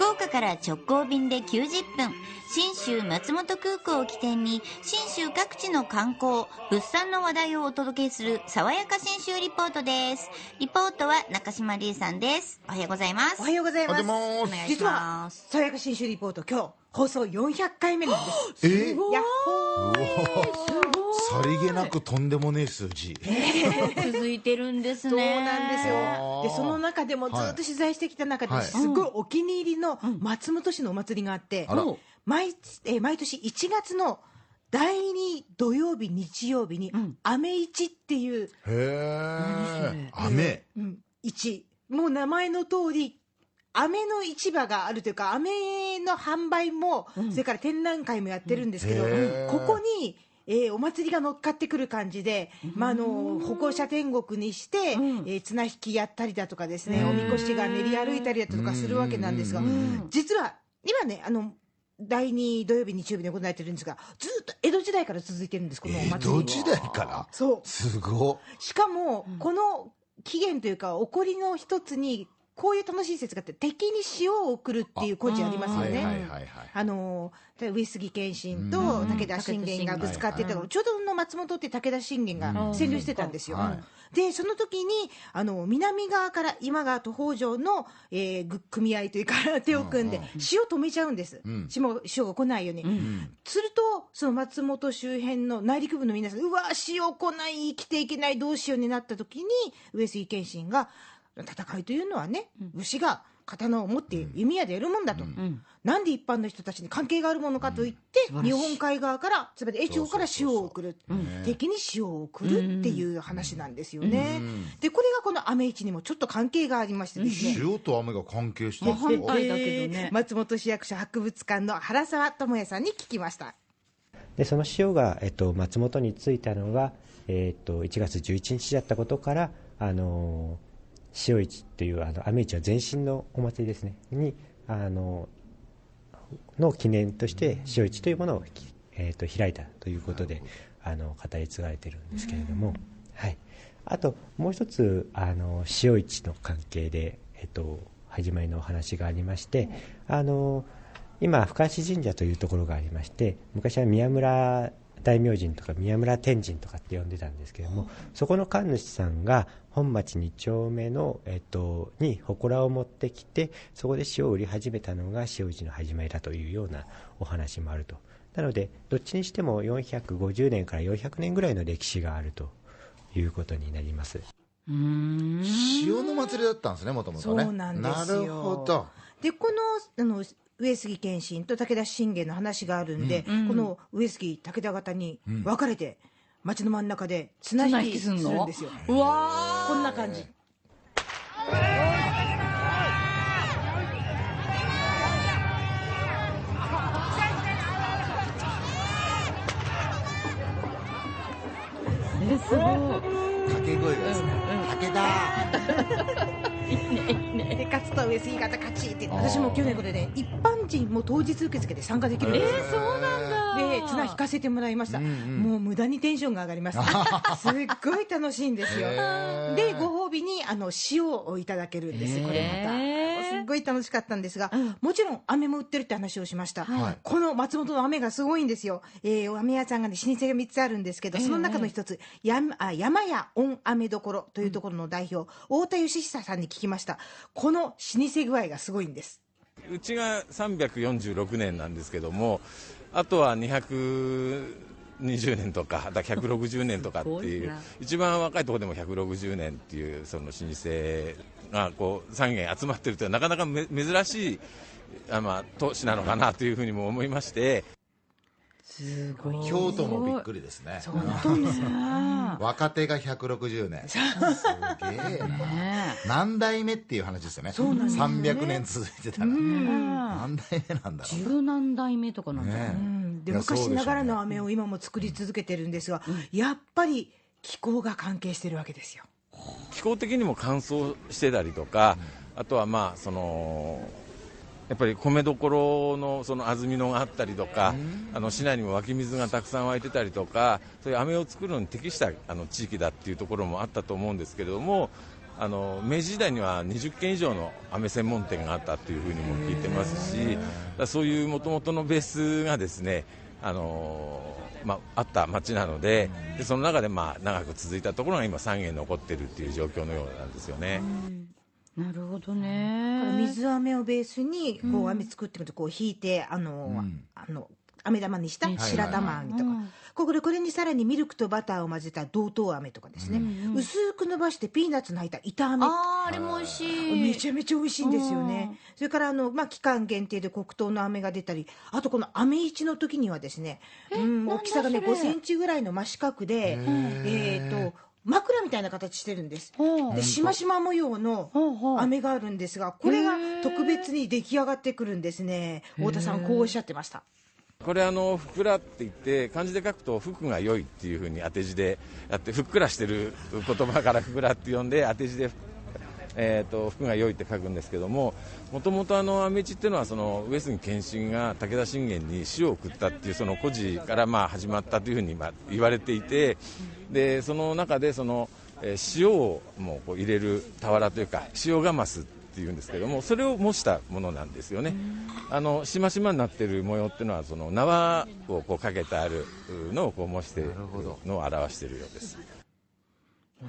福岡から直行便で90分、新州松本空港を起点に、新州各地の観光、物産の話題をお届けする、爽やか新州リポートです。リポートは中島理恵さんです。おはようございます。おはようございます。おはようございます実はます、さやか新種リポート、今日、放送400回目なんです。えやっほーさりげなくとんでもねえ数字。続いてるんですね。そうなんですよ。あーで、その中でもずっと取材してきた中で、はいすごいお気に入りの松本市のお祭りがあって、あら毎えー毎年1月の第2土曜日、日曜日に、雨市っていう、へえ。雨。うん、市。もう名前の通り、飴の市場があるというか、飴の販売も、それから展覧会もやってるんですけど、ここに、えーお祭りが乗っかってくる感じで、まあ、あの歩行者天国にして、えー綱引きやったりだとかですね、おみこしが練り歩いたりだとかするわけなんですが、実は今ね、あの第2土曜日、日曜日で行われてるんですが、ずっと江戸時代から続いてるんです、このお江祭り。戸時代から？そうすごっ。しかも、この起源というか、起こりの一つに、こういう楽しい説があって、敵に塩を送るっていう故事ありますよはいね。あのー上杉謙信と武田信玄がぶつかってたの、ちょうどの松本って武田信玄が占領してたんですよ。はいで、その時に、あの、南側から今川と北条の、えーぐ組合というか、手を組んで、塩止めちゃうんです。ん塩塩が来ないように。すると、その松本周辺の内陸部の皆さん、うわ、塩来ない、生きていけない、どうしようになった時に、上杉謙信が、戦いというのはね、牛が刀を持って弓矢でやるもんだと、なんで一般の人たちに関係があるものかといって、日本海側から、つまり越後から塩を送る、敵に塩を送るっていう話なんですよね。で、これがこの雨市にもちょっと関係がありましてですね。塩と雨が関係してるんですか？松本市役所博物館の原沢智也さんに聞きました。でその塩が、えっと、松本に着いたのが、えっと、1月11日だったことから、あの塩市っていうあの雨市は前身のお祭りですね。にあのの記念として塩市というものを、えっと開いたということであの語り継がれてるんですけれども、はい、あともう一つあの塩市の関係で、えっと、始まりのお話がありましてあの今深橋神社というところがありまして昔は宮村大明神とか宮村天神とかって呼んでたんですけどもそこの神主さんが本町2丁目の、えっと、に祠を持ってきてそこで塩を売り始めたのが塩市の始まりだというようなお話もあると。なのでどっちにしても450年から400年ぐらいの歴史があるということになります。塩の祭りだったんですね、もともとね。そうなんですよ。なるほど。でこのあの上杉謙信と武田信玄の話があるんで、この上杉武田方に分かれて、町の真ん中で綱引きするんですよ。うわこんな感じ。ーえすごい。掛け声がですね、武田。で勝つと上杉方勝ちって私も去年これね一般人も当日受付で参加できるんです。よ、そうなんだ。で綱引かせてもらいました、もう無駄にテンションが上がります。すっごい楽しいんですよ。へー。でご褒美にあの塩をいただけるんですこれまたすっごい楽しかったんですが、もちろん飴も売ってるって話をしました、はい。この松本の飴がすごいんですよ、えー、飴屋さんがね老舗が3つあるんですけどその中の一つ、やあ山屋御飴どころというところの代表、太田義久さんに聞きました。この老舗具合がすごいんです。うちが346年なんですけどもあとは220年とかだから160年とかっていう 一番若いところでも160年っていうその老舗がこう3軒集まってるというのはなかなかめ珍しいあ、まあ、都市なのかなというふうにも思いまして。すごい。京都もびっくりですね。若手が160年。すげえな。ね何代目っていう話ですよね。そうなんですよね300年続いてたら。何代目なんだろ十何代目とかなんね。ねで昔ながらの飴を今も作り続けてるんですが、やっぱり気候が関係してるわけですよ。気候的にも乾燥してたりとか、あとはまあそのやっぱり米どころのその安曇野があったりとか、あの市内にも湧き水がたくさん湧いてたりとかそういう飴を作るのに適したあの地域だっていうところもあったと思うんですけれどもあの明治時代には20軒以上の飴専門店があったというふうにも聞いてますしだそういうもともとのベースがですねあのまあ、あった町なのででその中でまあ長く続いたところが今3軒残ってるっていう状況のようなんですよね。なるほどだからね水飴をベースにこう飴作っていくとこう引いてあの、あの飴玉にした白玉飴とか、これこれにさらにミルクとバターを混ぜた同等飴とかですね、薄く伸ばしてピーナッツの入った板。飴あーあれも美味しい。めちゃめちゃ美味しいんですよね。それからあの、まあ、期間限定で黒糖の飴が出たり、あとこの飴市の時にはですね、うん、大きさがね、なんだそれ。5センチぐらいの真四角で、えっ、と、枕みたいな形してるんです。で、しましま模様の飴があるんですが、これが特別に出来上がってくるんですね。太田さん、こうおっしゃってました。これふっくらって言って漢字で書くと福が良いっていうふうに当て字でやってふっくらしてる言葉からふくらって呼んで当て字でえー、と服が良いって書くんですけどももともとあのアメチっていうのは上杉謙信が武田信玄に塩を送ったっていうその故事から始まったというふうにまあ言われていてでその中で、塩を入れる俵というか塩ガマスっていうんですけどもそれを模したものなんですよね。あのしましまになってる模様っていうのはその縄をこうかけてあるのをこう模しているのを表しているようです。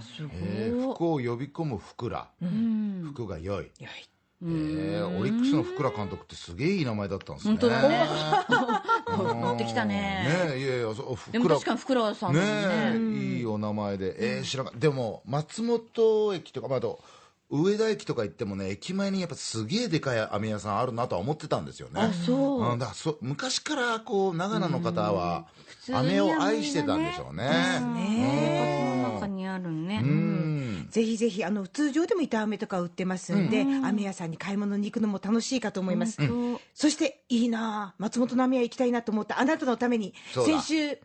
すごえー服を呼び込むふくら、うん。服が良い、い。やえーオリックスのふくら監督ってすげえいい名前だったんですね。本当だ。ねうん。乗ってきたね。ねえいやいやそうふでも確かに福良さんね。ねえいいお名前で。えー知らなかでも松本駅とかまああと上田駅とか行ってもね駅前にやっぱすげえでかい飴屋さんあるなとは思ってたんですよね。あそう。うん、だからそ昔からこう長野の方は飴を愛してたんでしょうね。ね。の中にあるね。うん。ぜひぜひあの通常でも板飴とか売ってますんで、飴屋さんに買い物に行くのも楽しいかと思います、そしていいなあ松本の飴屋行きたいなと思ったあなたのために先週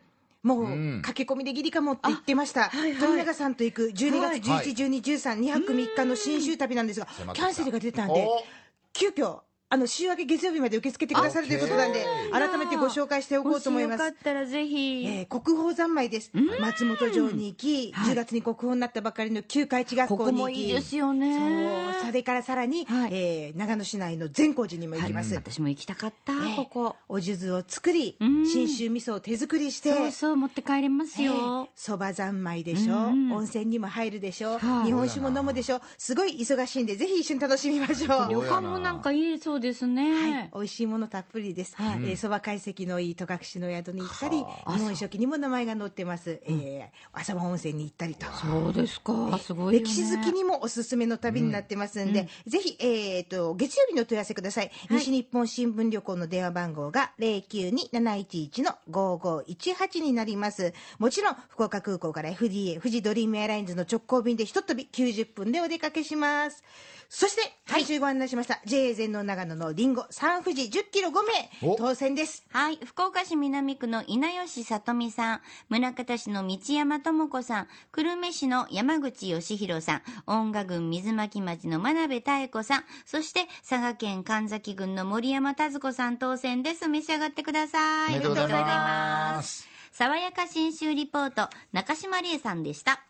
もううん。駆け込みでギリかもって言ってました、はいはい。富永さんと行く12はい。月11、12、13、2泊3日の新州旅なんですが、キャンセルが出たんでお急遽あの週明け月曜日まで受け付けてくださるということなんで改めてご紹介しておこうと思います。よかったらぜひ、えー国宝三昧です、松本城に行き、10月に国宝になったばかりの旧海地学ここ校に行き。もいいですよね。そうそれからさらに、はい。えー長野市内の善光寺にも行きます、私も行きたかった、えーここ。お数珠を作りうん。信州味噌を手作りしてそうそう持って帰れますよ、そば三昧でしょ、う。ん。温泉にも入るでしょ、はい。日本酒も飲むでしょすごい忙しいんでぜひ一緒に楽しみましょう。旅館もなんかいいそうですね、はい、美味しいものたっぷりです。はい。えーそば懐石のいい戸隠の宿に行ったり、日本書紀にも名前が載ってます。えー浅間温泉に行ったりと。そうですか。すごいよね。歴史好きにもおすすめの旅になってますんで、ぜひ、えー、と月曜日のお問い合わせください、西日本新聞旅行の電話番号が092-711の5518になります。もちろん福岡空港から FDA 富士ドリームエアラインズの直行便でひとっ飛び90分でお出かけします。そして来週ご案内しました、JA 全農長野のりんご三富士10キロ5名お当選ですはい。福岡市南区の稲吉さとみさん、宗像市の道山智子さん、久留米市の山口義弘さん、音楽郡水巻町の真鍋妙子さん、そして佐賀県神崎郡の森山和子さん当選です。召し上がってください。おめでとうございありがとうございます。爽やか新州リポート、中島理恵さんでした。